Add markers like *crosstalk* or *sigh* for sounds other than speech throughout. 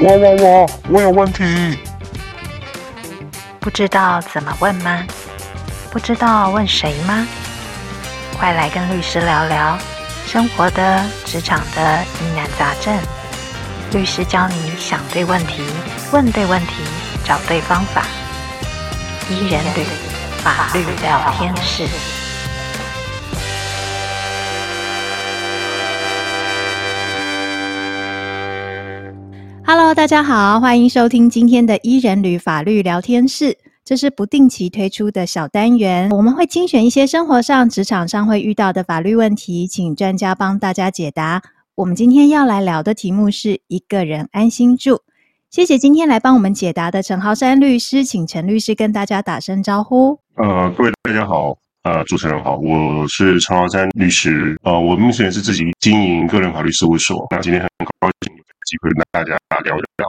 哇哇哇！我有问题，不知道怎么问吗？不知道问谁吗？快来跟律师聊聊生活的、职场的疑难杂症。律师教你想对问题、问对问题、找对方法。伊人律法律聊天室。Hello，大家好，欢迎收听今天的伊人旅法律聊天室。这是不定期推出的小单元，我们会精选一些生活上、职场上会遇到的法律问题，请专家帮大家解答。我们今天要来聊的题目是一个人安心住。谢谢今天来帮我们解答的陈豪山律师，请陈律师跟大家打声招呼。呃，各位大家好，呃，主持人好，我是陈豪山律师。呃，我目前是自己经营个人法律事务所。那今天很。机会跟大家聊一聊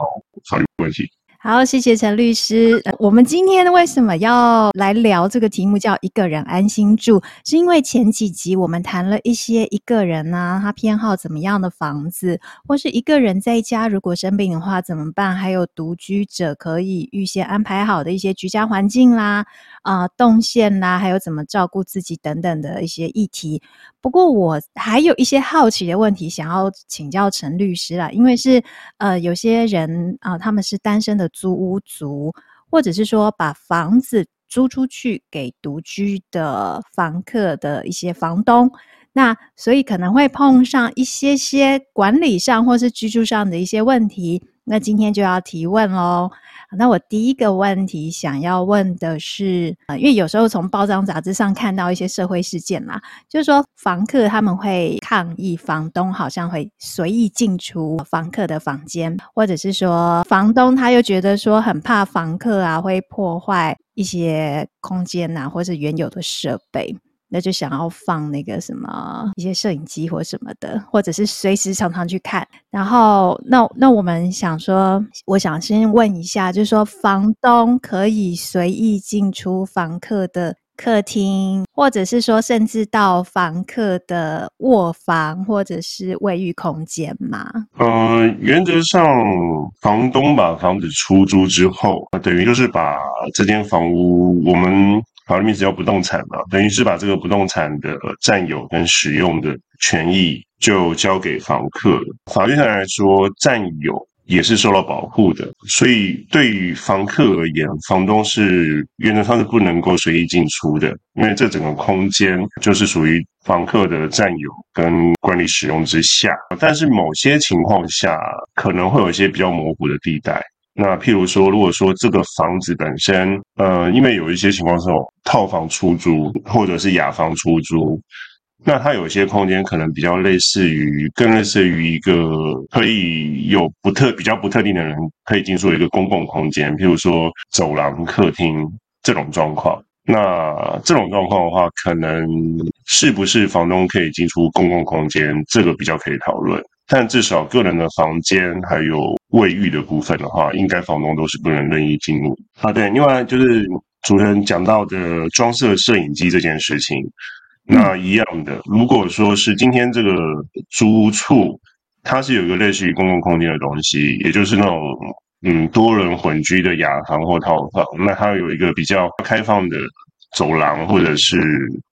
法律关系。好，谢谢陈律师。我们今天为什么要来聊这个题目叫“一个人安心住”？是因为前几集我们谈了一些一个人呢、啊，他偏好怎么样的房子，或是一个人在家如果生病的话怎么办？还有独居者可以预先安排好的一些居家环境啦。啊、呃，动线啦，还有怎么照顾自己等等的一些议题。不过，我还有一些好奇的问题想要请教陈律师啦，因为是呃，有些人啊、他们是单身的租屋族，或者是说把房子租出去给独居的房客的一些房东，那所以可能会碰上一些些管理上或是居住上的一些问题。那今天就要提问喽。那我第一个问题想要问的是，呃，因为有时候从报章杂志上看到一些社会事件啦，就是说房客他们会抗议房东好像会随意进出房客的房间，或者是说房东他又觉得说很怕房客啊会破坏一些空间呐，或是原有的设备。那就想要放那个什么一些摄影机或什么的，或者是随时常常去看。然后，那那我们想说，我想先问一下，就是说，房东可以随意进出房客的客厅，或者是说，甚至到房客的卧房或者是卫浴空间吗？呃，原则上，房东把房子出租之后，等于就是把这间房屋我们。法律名词叫不动产嘛，等于是把这个不动产的占有跟使用的权益就交给房客了。法律上来说，占有也是受到保护的，所以对于房客而言，房东是原则上是不能够随意进出的，因为这整个空间就是属于房客的占有跟管理使用之下。但是某些情况下，可能会有一些比较模糊的地带。那譬如说，如果说这个房子本身，呃，因为有一些情况是有套房出租或者是雅房出租，那它有一些空间可能比较类似于，更类似于一个可以有不特比较不特定的人可以进入一个公共空间，譬如说走廊、客厅这种状况。那这种状况的话，可能是不是房东可以进出公共空间，这个比较可以讨论。但至少个人的房间还有卫浴的部分的话，应该房东都是不能任意进入啊。对，另外就是主持人讲到的装设摄影机这件事情，那一样的，如果说是今天这个租屋处，它是有一个类似于公共空间的东西，也就是那种嗯多人混居的雅房或套房，那它有一个比较开放的走廊或者是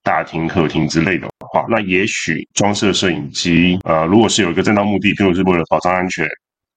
大厅、客厅之类的。话，那也许装设摄影机，呃，如果是有一个正当目的，譬如是为了保障安全，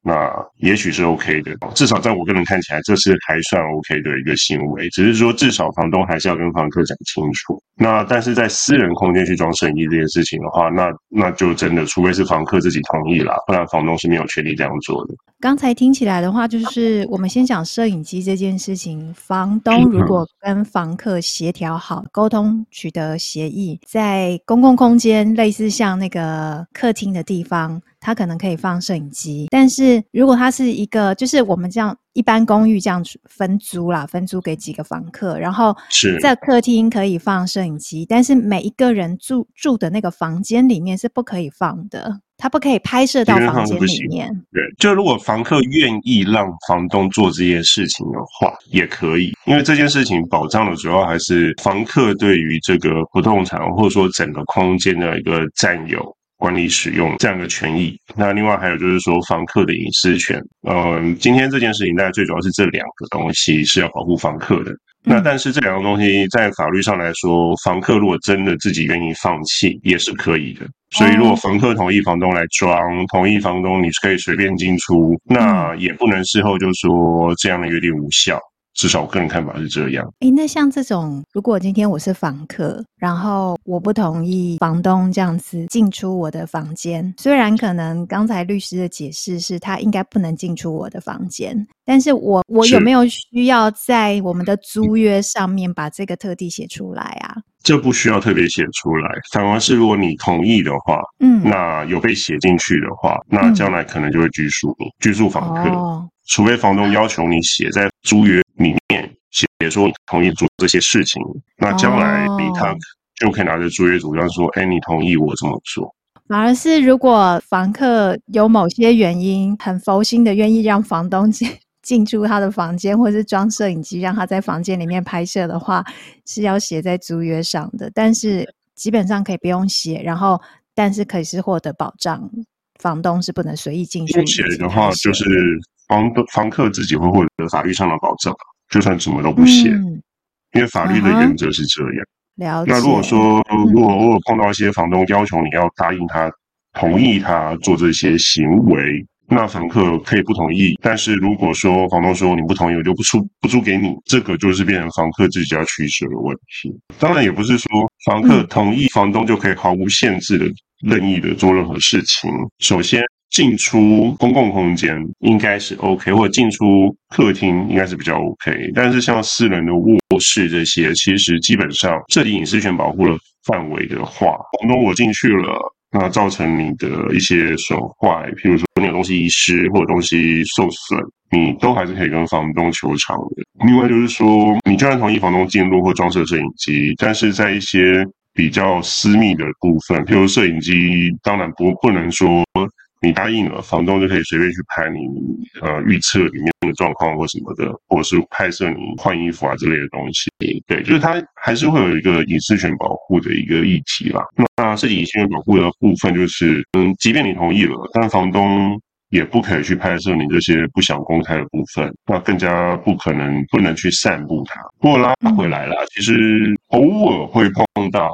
那也许是 OK 的。至少在我个人看起来，这是还算 OK 的一个行为。只是说，至少房东还是要跟房客讲清楚。那但是在私人空间去装摄影机这件事情的话，那那就真的，除非是房客自己同意啦，不然房东是没有权利这样做的。刚才听起来的话，就是我们先讲摄影机这件事情。房东如果跟房客协调好，沟通取得协议，在公共空间，类似像那个客厅的地方，他可能可以放摄影机。但是如果他是一个，就是我们这样一般公寓这样分租啦，分租给几个房客，然后在客厅可以放摄影机，但是每一个人住住的那个房间里面是不可以放的。他不可以拍摄到房间里面。对，就如果房客愿意让房东做这件事情的话，也可以。因为这件事情保障的主要还是房客对于这个不动产或者说整个空间的一个占有管理使用这样的权益。那另外还有就是说房客的隐私权。嗯，今天这件事情大概最主要是这两个东西是要保护房客的。那但是这两个东西在法律上来说，房客如果真的自己愿意放弃，也是可以的。所以如果房客同意房东来装，同意房东你是可以随便进出，那也不能事后就说这样的约定无效。至少我个人看法是这样。哎，那像这种，如果今天我是房客，然后我不同意房东这样子进出我的房间，虽然可能刚才律师的解释是他应该不能进出我的房间，但是我我有没有需要在我们的租约上面把这个特地写出来啊？这不需要特别写出来，反而是如果你同意的话，嗯，那有被写进去的话，那将来可能就会拘束你，拘束房客。哦除非房东要求你写在租约里面，写说你同意做这些事情，那将来你他就可以拿着租约主张说：“哎，你同意我这么做。”反而是如果房客有某些原因很佛心的愿意让房东进进出他的房间，或是装摄影机让他在房间里面拍摄的话，是要写在租约上的。但是基本上可以不用写，然后但是可以是获得保障，房东是不能随意进去。写的话就是。房房客自己会获得法律上的保障，就算什么都不写，嗯、因为法律的原则是这样。了解。那如果说，如果偶尔碰到一些房东要求你要答应他、同意他做这些行为，那房客可以不同意。但是如果说房东说你不同意，我就不出不租给你，这个就是变成房客自己要取舍的问题。当然也不是说房客同意，房东就可以毫无限制的任意的做任何事情。首先。进出公共空间应该是 OK，或者进出客厅应该是比较 OK。但是像私人的卧室这些，其实基本上涉及隐私权保护的范围的话，房东我进去了，那造成你的一些损坏，譬如说你有东西遗失或者东西受损，你都还是可以跟房东求偿的。另外就是说，你就算同意房东进入或装设摄影机，但是在一些比较私密的部分，譬如摄影机，当然不不能说。你答应了，房东就可以随便去拍你，呃，预测里面的状况或什么的，或者是拍摄你换衣服啊之类的东西。对，就是它还是会有一个隐私权保护的一个议题啦。那这隐私权保护的部分就是，嗯，即便你同意了，但房东也不可以去拍摄你这些不想公开的部分，那更加不可能不能去散布它。不过拉回来了，其实偶尔会碰到。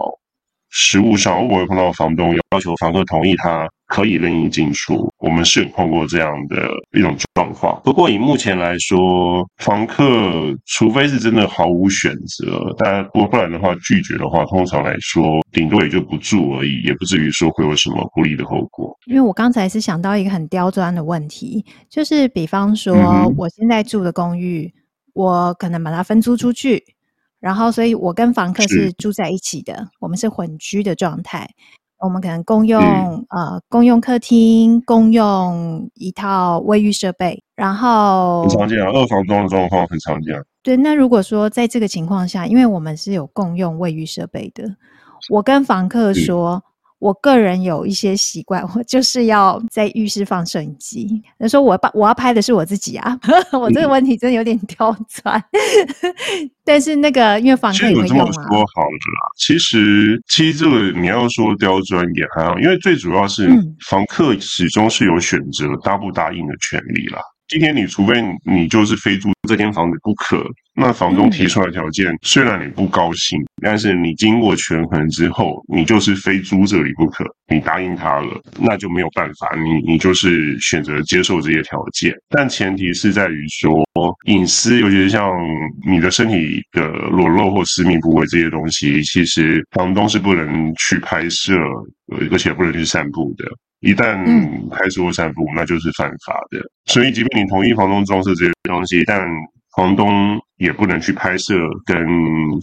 实物上，偶尔碰到房东要求房客同意，他可以任意进出。我们是有碰过这样的一种状况。不过以目前来说，房客除非是真的毫无选择，但不不然的话，拒绝的话，通常来说，顶多也就不住而已，也不至于说会有什么不利的后果。因为我刚才是想到一个很刁钻的问题，就是比方说，我现在住的公寓，我可能把它分租出去。然后，所以我跟房客是住在一起的，我们是混居的状态。我们可能共用、嗯、呃共用客厅，共用一套卫浴设备。然后很常见啊，二房东的状况很常见。对，那如果说在这个情况下，因为我们是有共用卫浴设备的，我跟房客说。我个人有一些习惯，我就是要在浴室放摄影机。他说我把我要拍的是我自己啊，*laughs* 我这个问题真的有点刁钻。*laughs* 但是那个因为房客也会用啊。这么说好了啦，其实其实这个你要说刁钻也还好，因为最主要是房客始终是有选择答不答应的权利啦。今天你除非你就是非租这间房子不可，那房东提出来条件，虽然你不高兴，但是你经过权衡之后，你就是非租这里不可，你答应他了，那就没有办法，你你就是选择接受这些条件，但前提是在于说隐私，尤其是像你的身体的裸露或私密部位这些东西，其实房东是不能去拍摄，而且不能去散布的。一旦开始或散布，那就是犯法的。所以，即便你同意房东装饰这些东西，但房东也不能去拍摄跟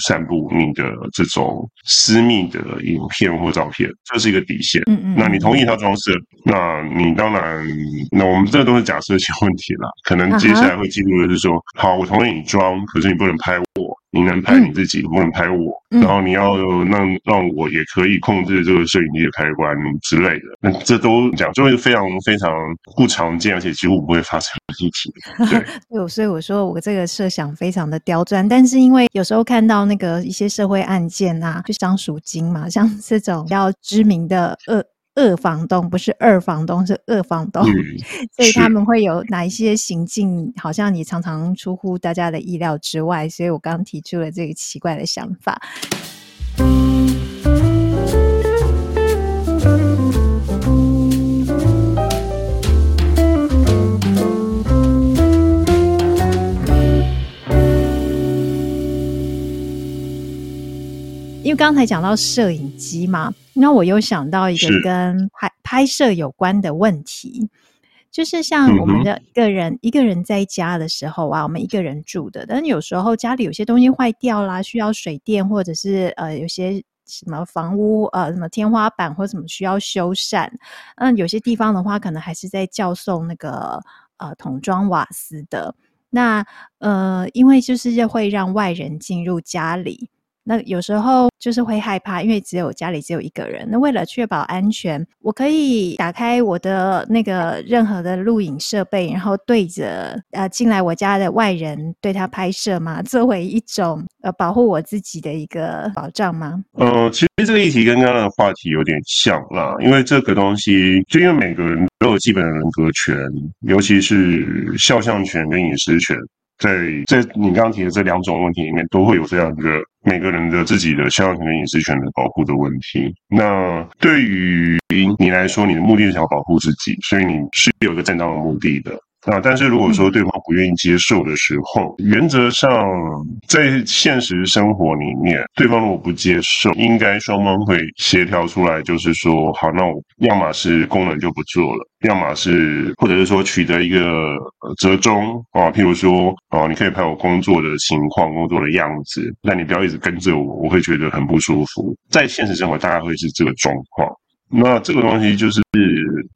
散布你的这种私密的影片或照片，这是一个底线。嗯嗯。那你同意他装饰，那你当然，那我们这都是假设性问题了。可能接下来会记录的是说，好，我同意你装，可是你不能拍我。你能拍你自己，不能拍我。嗯、然后你要让让我也可以控制这个摄影机的开关之类的。那这都讲，就会非常非常不常见，而且几乎不会发生的议题。对，对，所以我说我这个设想非常的刁钻。但是因为有时候看到那个一些社会案件啊，就像赎金嘛，像这种比较知名的恶二房东，不是二房东，是二房东。嗯、*laughs* 所以他们会有哪一些行径？好像你常常出乎大家的意料之外。所以我刚刚提出了这个奇怪的想法。因为刚才讲到摄影机嘛，那我又想到一个跟拍拍摄有关的问题，就是像我们的一个人、嗯、一个人在家的时候啊，我们一个人住的，但是有时候家里有些东西坏掉啦，需要水电，或者是呃有些什么房屋呃什么天花板或什么需要修缮，嗯，有些地方的话可能还是在叫送那个呃桶装瓦斯的，那呃因为就是会让外人进入家里。那有时候就是会害怕，因为只有家里只有一个人。那为了确保安全，我可以打开我的那个任何的录影设备，然后对着呃进来我家的外人对他拍摄吗？*laughs* 作为一种呃保护我自己的一个保障吗？呃，其实这个议题跟刚刚的话题有点像啦，因为这个东西就因为每个人都有基本的人格权，尤其是肖像权跟隐私权。在在你刚刚提的这两种问题里面，都会有这样一个每个人的自己的肖像权跟隐私权的保护的问题。那对于你来说，你的目的是想要保护自己，所以你是有一个正当的目的的。啊，但是如果说对方不愿意接受的时候，原则上在现实生活里面，对方如果不接受，应该双方会协调出来，就是说，好，那我要么是功能就不做了，要么是或者是说取得一个折中啊，譬如说，啊，你可以拍我工作的情况、工作的样子，但你不要一直跟着我，我会觉得很不舒服。在现实生活，大概会是这个状况。那这个东西就是，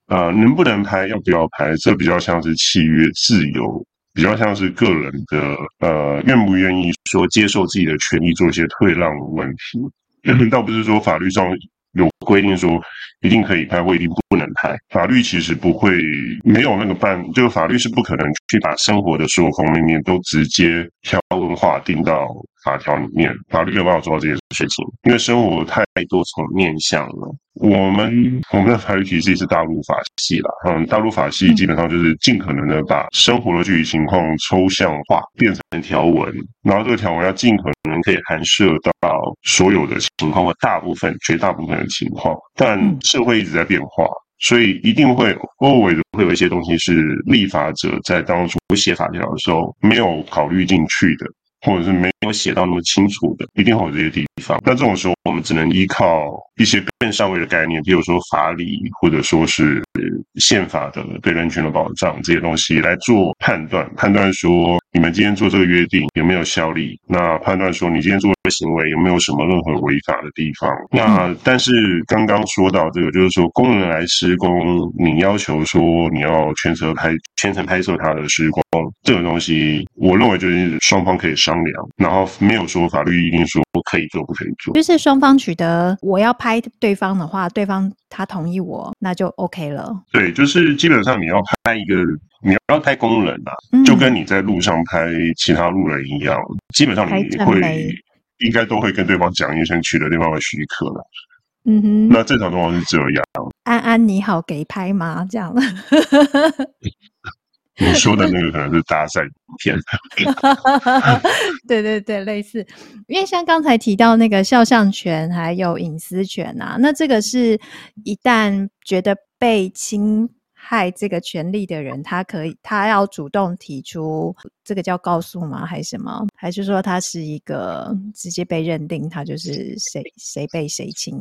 呃，能不能拍，要不要拍，这比较像是契约自由，比较像是个人的，呃，愿不愿意说接受自己的权利，做一些退让的问题，*laughs* 倒不是说法律上有规定说一定可以拍或一定不能拍，法律其实不会没有那个办，这个法律是不可能去把生活的所有方面面都直接条文化定到法条里面，法律没有办法做到这件事情，因为生活太多重面向了。我们我们的法律体系是大陆法系啦，嗯，大陆法系基本上就是尽可能的把生活的具体情况抽象化，变成条文，然后这个条文要尽可能可以涵摄到所有的情况或大部分、绝大部分的情况。但社会一直在变化，所以一定会偶尔会有一些东西是立法者在当初写法条的时候没有考虑进去的。或者是没有写到那么清楚的，一定会有这些地方。那这种时候，我们只能依靠一些更上位的概念，比如说法理，或者说是宪法的对人权的保障这些东西来做判断，判断说你们今天做这个约定有没有效力，那判断说你今天做的行为有没有什么任何违法的地方。那但是刚刚说到这个，就是说工人来施工，你要求说你要全程拍全程拍摄他的施工。这个东西，我认为就是双方可以商量，然后没有说法律一定说可以做不可以做，就是双方取得我要拍对方的话，对方他同意我，那就 OK 了。对，就是基本上你要拍一个，你要拍工人啊，嗯、就跟你在路上拍其他路人一样，基本上你会应该都会跟对方讲一声，取得对方的许可了。嗯哼，那正常状况是这样。安安你好，给拍吗？这样。*laughs* 你说的那个可能是搭讪片，*laughs* 对对对，类似，因为像刚才提到那个肖像权还有隐私权啊，那这个是一旦觉得被侵害这个权利的人，他可以他要主动提出，这个叫告诉吗？还是什么？还是说他是一个直接被认定他就是谁谁被谁侵？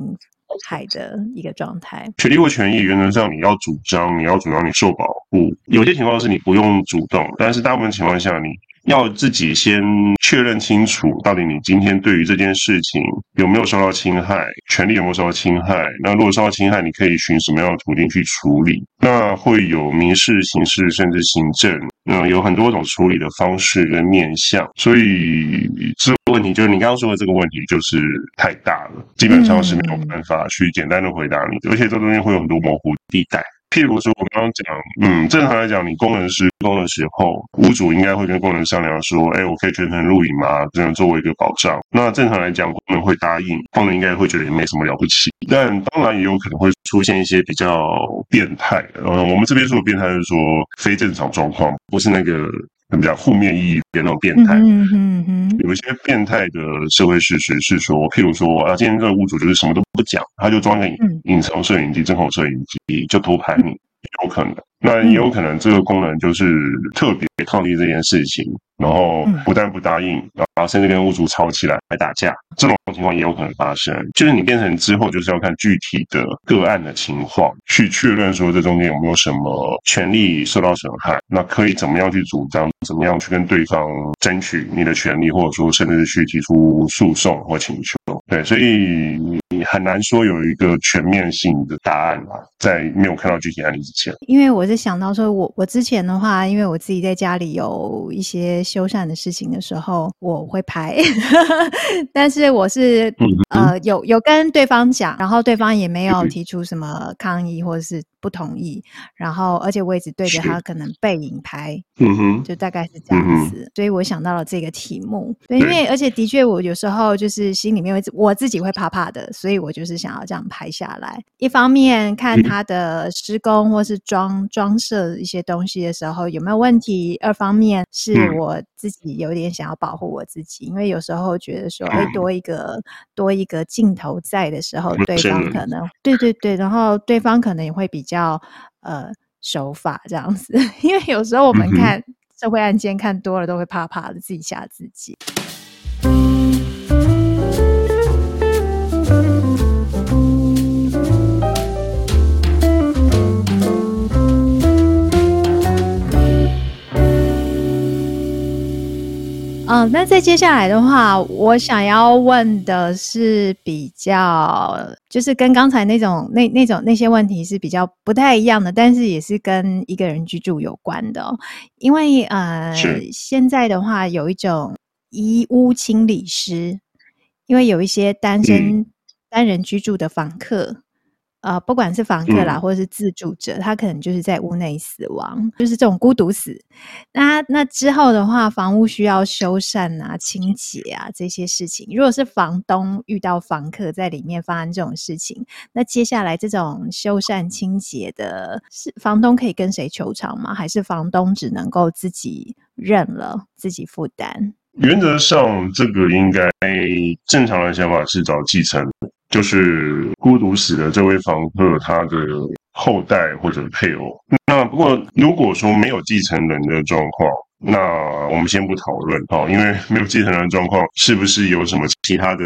害的一个状态，权利或权益原则上你要主张，你要主张你受保护。有些情况是你不用主动，但是大部分情况下你要自己先确认清楚，到底你今天对于这件事情有没有受到侵害，权利有没有受到侵害。那如果受到侵害，你可以寻什么样的途径去处理？那会有民事、刑事甚至行政，嗯，有很多种处理的方式跟面向。所以这个问题就是你刚刚说的这个问题，就是太大了，基本上是没有办法去简单的回答你，而且这中间会有很多模糊地带。譬如说，我刚刚讲，嗯，正常来讲，你工人施工的时候，屋主应该会跟工人商量说，哎，我可以全程录影吗？这样作为一个保障。那正常来讲，工人会答应，工人应该会觉得也没什么了不起。但当然也有可能会出现一些比较变态的。嗯，我们这边说的变态是说非正常状况，不是那个。比较负面意义的那种变态，嗯嗯嗯，有一些变态的社会事实是说，譬如说啊，今天这个屋主就是什么都不讲，他就装个隐隐藏摄影机、针孔摄影机就偷拍你，有可能。那也有可能这个功能就是特别抗议这件事情，然后不但不答应，然后甚至跟屋主吵起来还打架，这种情况也有可能发生。就是你变成之后就是要看具体的个案的情况，去确认说这中间有没有什么权利受到损害，那可以怎么样去主张，怎么样去跟对方争取你的权利，或者说甚至是去提出诉讼或请求。对，所以你很难说有一个全面性的答案吧，在没有看到具体案例之前。因为我是想到说我，我我之前的话，因为我自己在家里有一些修缮的事情的时候，我会拍，*laughs* 但是我是、嗯、呃有有跟对方讲，然后对方也没有提出什么抗议或者是。不同意，然后而且我一直对着他可能背影拍，嗯哼，就大概是这样子，嗯、所以我想到了这个题目，对，对，因为而且的确我有时候就是心里面会我自己会怕怕的，所以我就是想要这样拍下来。一方面看他的施工或是装装设一些东西的时候有没有问题，二方面是我自己有点想要保护我自己，因为有时候觉得说，哎，多一个多一个镜头在的时候，对方可能对对对，然后对方可能也会比。较呃守法这样子，*laughs* 因为有时候我们看社会案件看多了，都会怕怕的，自己吓自己。嗯，那再接下来的话，我想要问的是比较，就是跟刚才那种那那种那些问题是比较不太一样的，但是也是跟一个人居住有关的哦。因为呃，现在的话有一种遗屋清理师，因为有一些单身单人居住的房客。呃，不管是房客啦，或者是自住者，嗯、他可能就是在屋内死亡，就是这种孤独死。那那之后的话，房屋需要修缮啊、清洁啊这些事情。如果是房东遇到房客在里面发生这种事情，那接下来这种修缮清洁的，是房东可以跟谁求偿吗？还是房东只能够自己认了，自己负担？原则上，这个应该正常的想法是找继承。就是孤独死的这位房客，他的后代或者配偶。那不过，如果说没有继承人的状况，那我们先不讨论哈，因为没有继承人的状况，是不是有什么其他的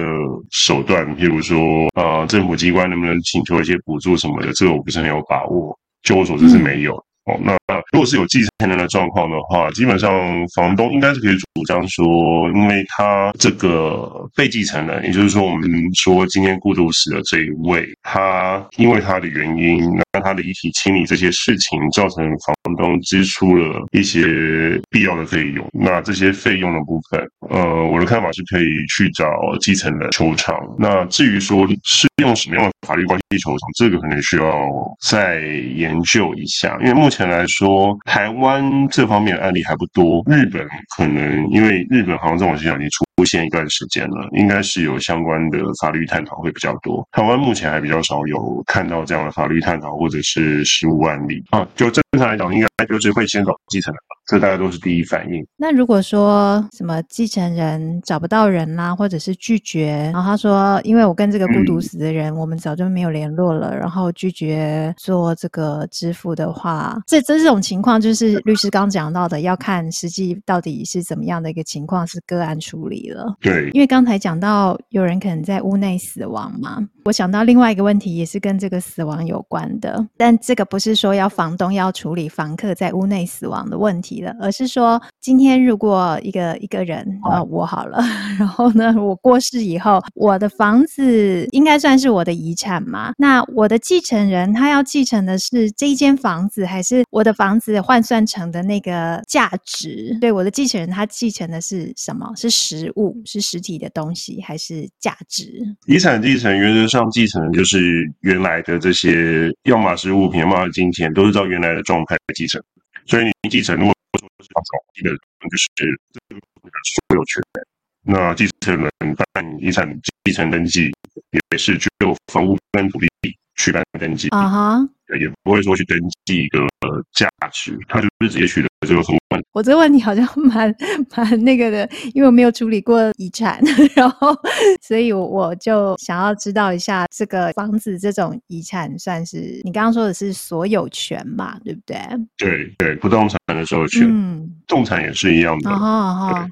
手段？譬如说，呃，政府机关能不能请求一些补助什么的？这个我不是很有把握。就我所知是没有。哦，那如果是有继承承人的状况的话，基本上房东应该是可以主张说，因为他这个被继承人，也就是说，我们说今天孤独死的这一位，他因为他的原因，那他的遗体清理这些事情，造成房东支出了一些必要的费用，那这些费用的部分，呃，我的看法是可以去找继承人求偿。那至于说是用什么样的法律关系求偿，这个可能需要再研究一下，因为目前来说，台湾这方面的案例还不多。日本可能因为日本航空这种现象已经出现一段时间了，应该是有相关的法律探讨会比较多。台湾目前还比较少有看到这样的法律探讨或者是实务案例啊。就正常来讲，应该就是会先找继承人。这大概都是第一反应。那如果说什么继承人找不到人啦，或者是拒绝，然后他说，因为我跟这个孤独死的人，嗯、我们早就没有联络了，然后拒绝做这个支付的话，这这这种情况，就是律师刚讲到的，要看实际到底是怎么样的一个情况，是个案处理了。对，因为刚才讲到有人可能在屋内死亡嘛，我想到另外一个问题，也是跟这个死亡有关的，但这个不是说要房东要处理房客在屋内死亡的问题了。而是说，今天如果一个一个人，呃，我好了，*laughs* 然后呢，我过世以后，我的房子应该算是我的遗产嘛？那我的继承人他要继承的是这一间房子，还是我的房子换算成的那个价值？对，我的继承人他继承的是什么？是实实物，是实体的东西，还是价值？遗产继承原则上继承的就是原来的这些，要么是物品，要么是金钱，都是照原来的状态继承。所以你继承，如果说是要找的，就是这个所有权。那继承人办遗产继承登记，也是具有房屋跟土地去办登记啊哈，uh huh. 也不会说去登记一个价值，他就是直接取得这个房屋。我这个问题好像蛮蛮那个的，因为我没有处理过遗产，*laughs* 然后所以我就想要知道一下，这个房子这种遗产算是你刚刚说的是所有权嘛，对不对？对对，不动产的所有权，嗯，动产也是一样的。啊哈哈。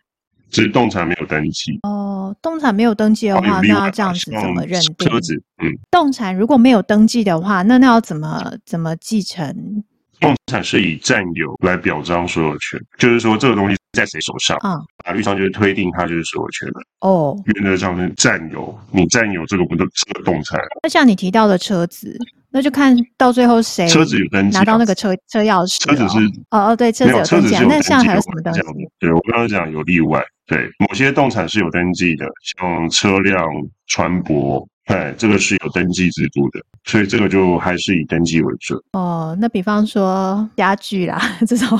只是动产没有登记哦，动产没有登记的话，那要这样子怎么认定？车子，嗯，动产如果没有登记的话，那那要怎么怎么继承？动产是以占有来表彰所有权，就是说这个东西在谁手上，啊、嗯，法律上就是推定它就是所有权的。哦，原则上是占有，你占有这个不动这个动产。那像你提到的车子。那就看到最后谁车子有登记拿到那个车车钥匙，车子是哦哦对，车子有登记，那像还有什么登记？对我刚刚讲有例外，对某些动产是有登记的，像车辆、船舶，哎，这个是有登记制度的，所以这个就还是以登记为准。哦，那比方说家具啦 *laughs* 这种，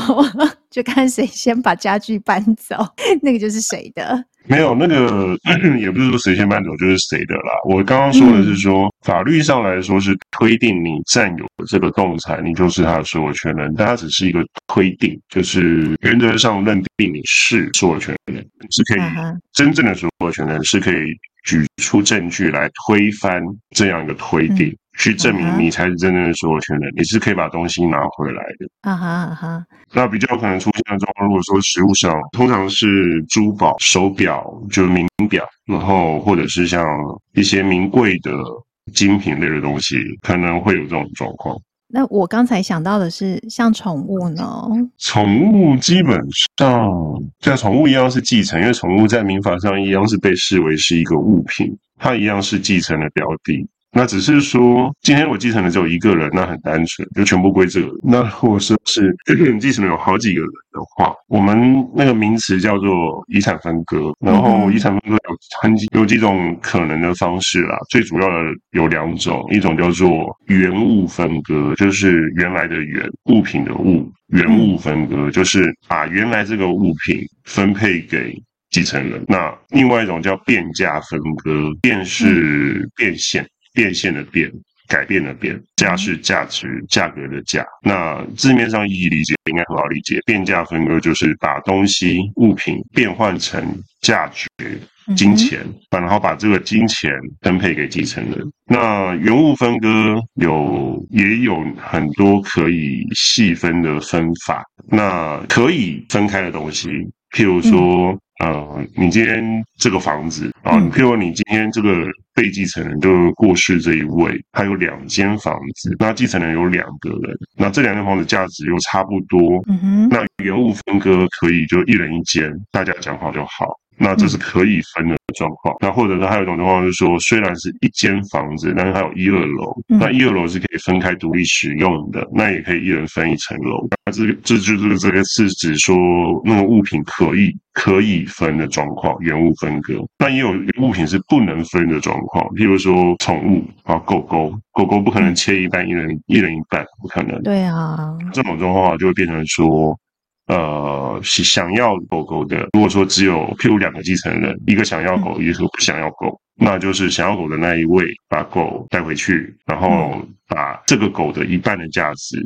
就看谁先把家具搬走，*laughs* 那个就是谁的。没有那个，*coughs* 也不是说谁先搬走就是谁的啦。我刚刚说的是说，嗯、法律上来说是推定你占有这个动产，你就是他的所有权人。但它只是一个推定，就是原则上认定你是所有权人，是可以真正的所有权人是可以举出证据来推翻这样一个推定。嗯去证明你才是真正的所有权人，你是可以把东西拿回来的。啊哈啊哈。那比较可能出现的状况，如果说实物上，通常是珠宝、手表，就是名表，然后或者是像一些名贵的精品类的东西，可能会有这种状况。那我刚才想到的是，像宠物呢？宠物基本上，像宠物一样是继承，因为宠物在民法上一样是被视为是一个物品，它一样是继承的标的。那只是说，今天我继承的只有一个人，那很单纯，就全部归这个人。那如果说是继承了有好几个人的话，我们那个名词叫做遗产分割。然后遗产分割有很有几种可能的方式啦，最主要的有两种，一种叫做原物分割，就是原来的原物品的物，原物分割就是把原来这个物品分配给继承人。那另外一种叫变价分割，变是变现。变现的变，改变的变，价是价值、价格的价。那字面上意义理解应该很好理解。变价分割就是把东西物品变换成价值、金钱，然后把这个金钱分配给继承人。那原物分割有也有很多可以细分的分法。那可以分开的东西，譬如说。呃，你今天这个房子啊，譬如说你今天这个被继承人就是过世这一位，他有两间房子，那继承人有两个人，那这两间房子价值又差不多，嗯哼，那原物分割可以就一人一间，大家讲好就好。那这是可以分的状况。那或者是还有一种状况，就是说，虽然是一间房子，但是它有一二楼。那一二楼是可以分开独立使用的，那也可以一人分一层楼。那这个这就是这个是指说，那个物品可以可以分的状况，原物分割。那也有物品是不能分的状况，譬如说宠物啊，狗狗，狗狗不可能切一半，一人一人一半，不可能。对啊，这种状况就会变成说。呃，想要狗狗的，如果说只有譬如两个继承人，一个想要狗，一个不想要狗，那就是想要狗的那一位把狗带回去，然后把这个狗的一半的价值，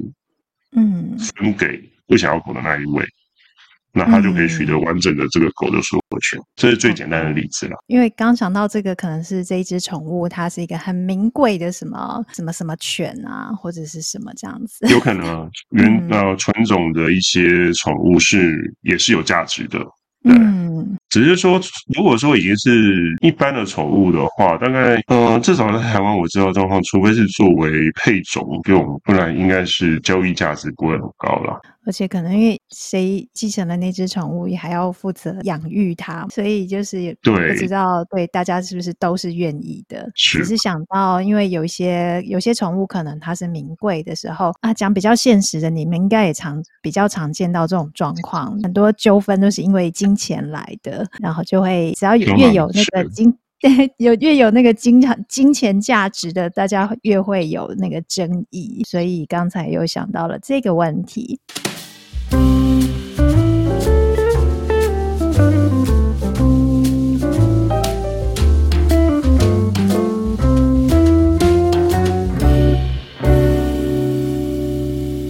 嗯，分给不想要狗的那一位。那他就可以取得完整的这个狗的所有权，这是最简单的例子了。因为刚想到这个，可能是这一只宠物，它是一个很名贵的什么什么什么犬啊，或者是什么这样子。有可能啊，*laughs* 原呃纯种的一些宠物是也是有价值的。对，嗯，只是说，如果说已经是一般的宠物的话，大概，呃，至少在台湾我知道状况，除非是作为配种用，不然应该是交易价值不会很高了。而且可能因为谁继承了那只宠物，也还要负责养育它，所以就是也不知道对大家是不是都是愿意的。是只是想到，因为有一些有些宠物可能它是名贵的时候啊，讲比较现实的，你们应该也常比较常见到这种状况，很多纠纷都是因为金钱来的，然后就会只要 *laughs* 越有那个金。对，有越有那个金金钱价值的，大家越会有那个争议，所以刚才又想到了这个问题。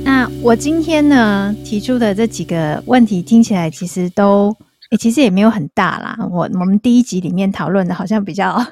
那我今天呢提出的这几个问题，听起来其实都。欸、其实也没有很大啦，我我们第一集里面讨论的好像比较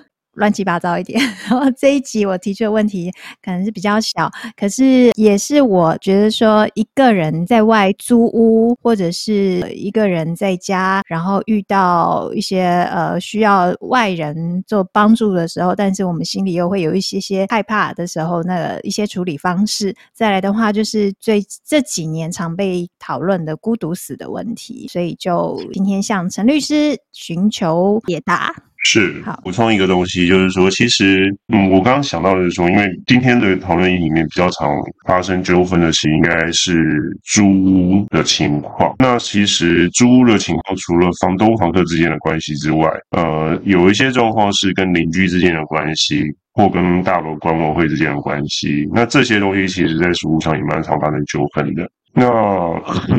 乱七八糟一点，*laughs* 然后这一集我提出的问题可能是比较小，可是也是我觉得说一个人在外租屋，或者是一个人在家，然后遇到一些呃需要外人做帮助的时候，但是我们心里又会有一些些害怕的时候，那个一些处理方式。再来的话，就是最这几年常被讨论的孤独死的问题，所以就今天向陈律师寻求解答。是，补充一个东西，就是说，其实，嗯，我刚刚想到的是说，因为今天的讨论里面比较常发生纠纷的是，应该是租屋的情况。那其实租屋的情况，除了房东房客之间的关系之外，呃，有一些状况是跟邻居之间的关系，或跟大楼管委会之间的关系。那这些东西，其实在实务上也蛮常发生纠纷的。那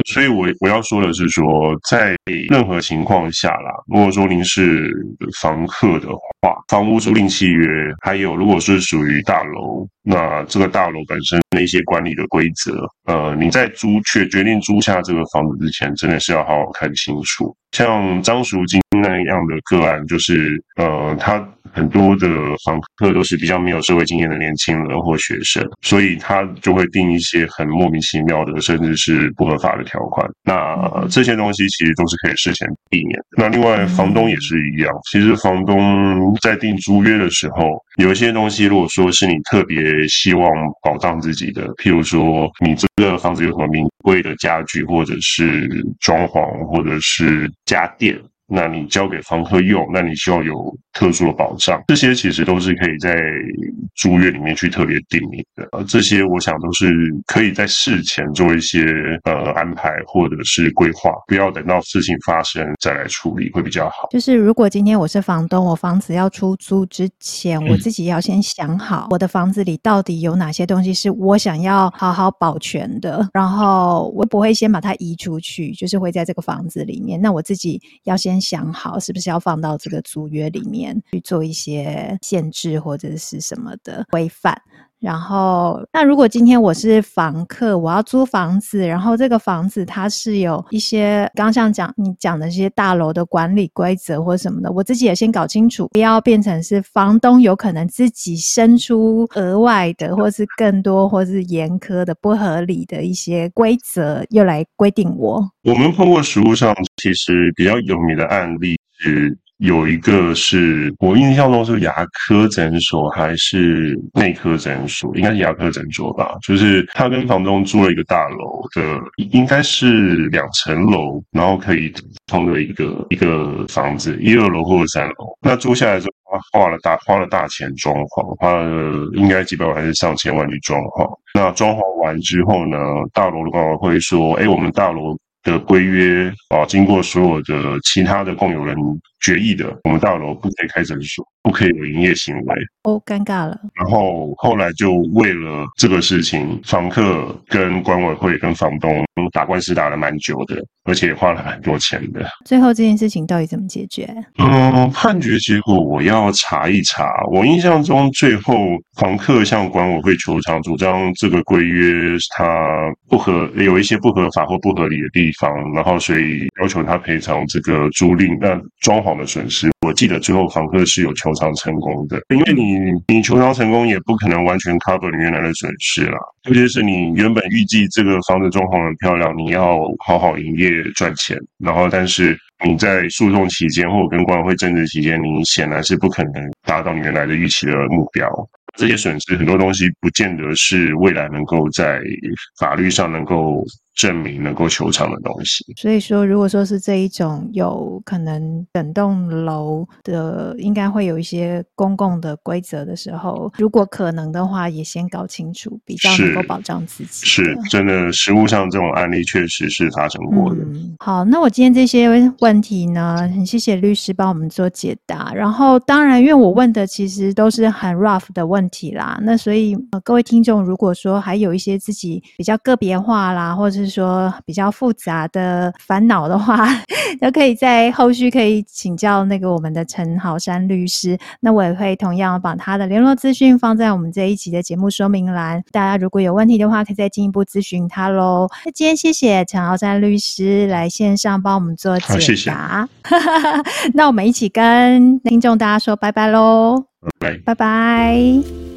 所以我，我要说的是说，在任何情况下啦，如果说您是房客的话，房屋租赁契约，还有如果是属于大楼，那这个大楼本身的一些管理的规则，呃，你在租却决定租下这个房子之前，真的是要好好看清楚。像张淑晶那样的个案，就是呃，他。很多的房客都是比较没有社会经验的年轻人或学生，所以他就会定一些很莫名其妙的，甚至是不合法的条款。那这些东西其实都是可以事前避免的。那另外，房东也是一样。其实房东在订租约的时候，有一些东西，如果说是你特别也希望保障自己的，譬如说你这个房子有什么名贵的家具，或者是装潢，或者是家电。那你交给房客用，那你需要有特殊的保障，这些其实都是可以在租约里面去特别定义的。呃，这些我想都是可以在事前做一些呃安排或者是规划，不要等到事情发生再来处理会比较好。就是如果今天我是房东，我房子要出租之前，我自己要先想好我的房子里到底有哪些东西是我想要好好保全的，然后我不会先把它移出去，就是会在这个房子里面。那我自己要先。想好是不是要放到这个租约里面去做一些限制或者是什么的规范。然后，那如果今天我是房客，我要租房子，然后这个房子它是有一些刚像讲你讲的这些大楼的管理规则或什么的，我自己也先搞清楚，不要变成是房东有可能自己生出额外的，或是更多，或是严苛的、不合理的一些规则，又来规定我。我们碰过实务上其实比较有名的案例是。有一个是我印象中是牙科诊所还是内科诊所，应该是牙科诊所吧。就是他跟房东租了一个大楼的，应该是两层楼，然后可以通的一个一个房子，一二楼或者三楼。那租下来之后，他花了大花了大钱装潢，花了应该几百万还是上千万去装潢。那装潢完之后呢，大楼的管委会说：“哎，我们大楼。”的规约啊，经过所有的其他的共有人决议的，我们大楼不可以开诊所，不可以有营业行为。哦，尴尬了。然后后来就为了这个事情，房客跟管委会跟房东打官司打了蛮久的，而且花了很多钱的。最后这件事情到底怎么解决？嗯，判决结果我要查一查。我印象中最后房客向管委会求偿，主张这个规约它不合，有一些不合法或不合理的地方，然后所以要求他赔偿这个租赁那装潢的损失。我记得最后房客是有求偿成功的，因为你你求偿成功也不可能完全 cover 你原来的损失啦，尤其是你原本预计这个房子装潢很漂亮，你要好好营业赚钱，然后但是你在诉讼期间或跟管委会争执期间，你显然是不可能达到你原来的预期的目标。这些损失很多东西不见得是未来能够在法律上能够证明能够求偿的东西。所以说，如果说是这一种有可能整栋楼的，应该会有一些公共的规则的时候，如果可能的话，也先搞清楚，比较能够保障自己。是，是真的，实物上这种案例确实是发生过的。嗯，好，那我今天这些问题呢，很谢谢律师帮我们做解答。然后，当然，因为我问的其实都是很 rough 的问题啦，那所以，呃，各位听众，如果说还有一些自己比较个别化啦，或者是说比较复杂的烦恼的话，*laughs* 都可以在后续可以请教那个我们的陈豪山律师。那我也会同样把他的联络资讯放在我们这一集的节目说明栏。大家如果有问题的话，可以再进一步咨询他喽。那今天谢谢陈豪山律师来线上帮我们做解答。谢 *laughs* 谢那我们一起跟听众大家说拜拜喽。拜拜。拜拜。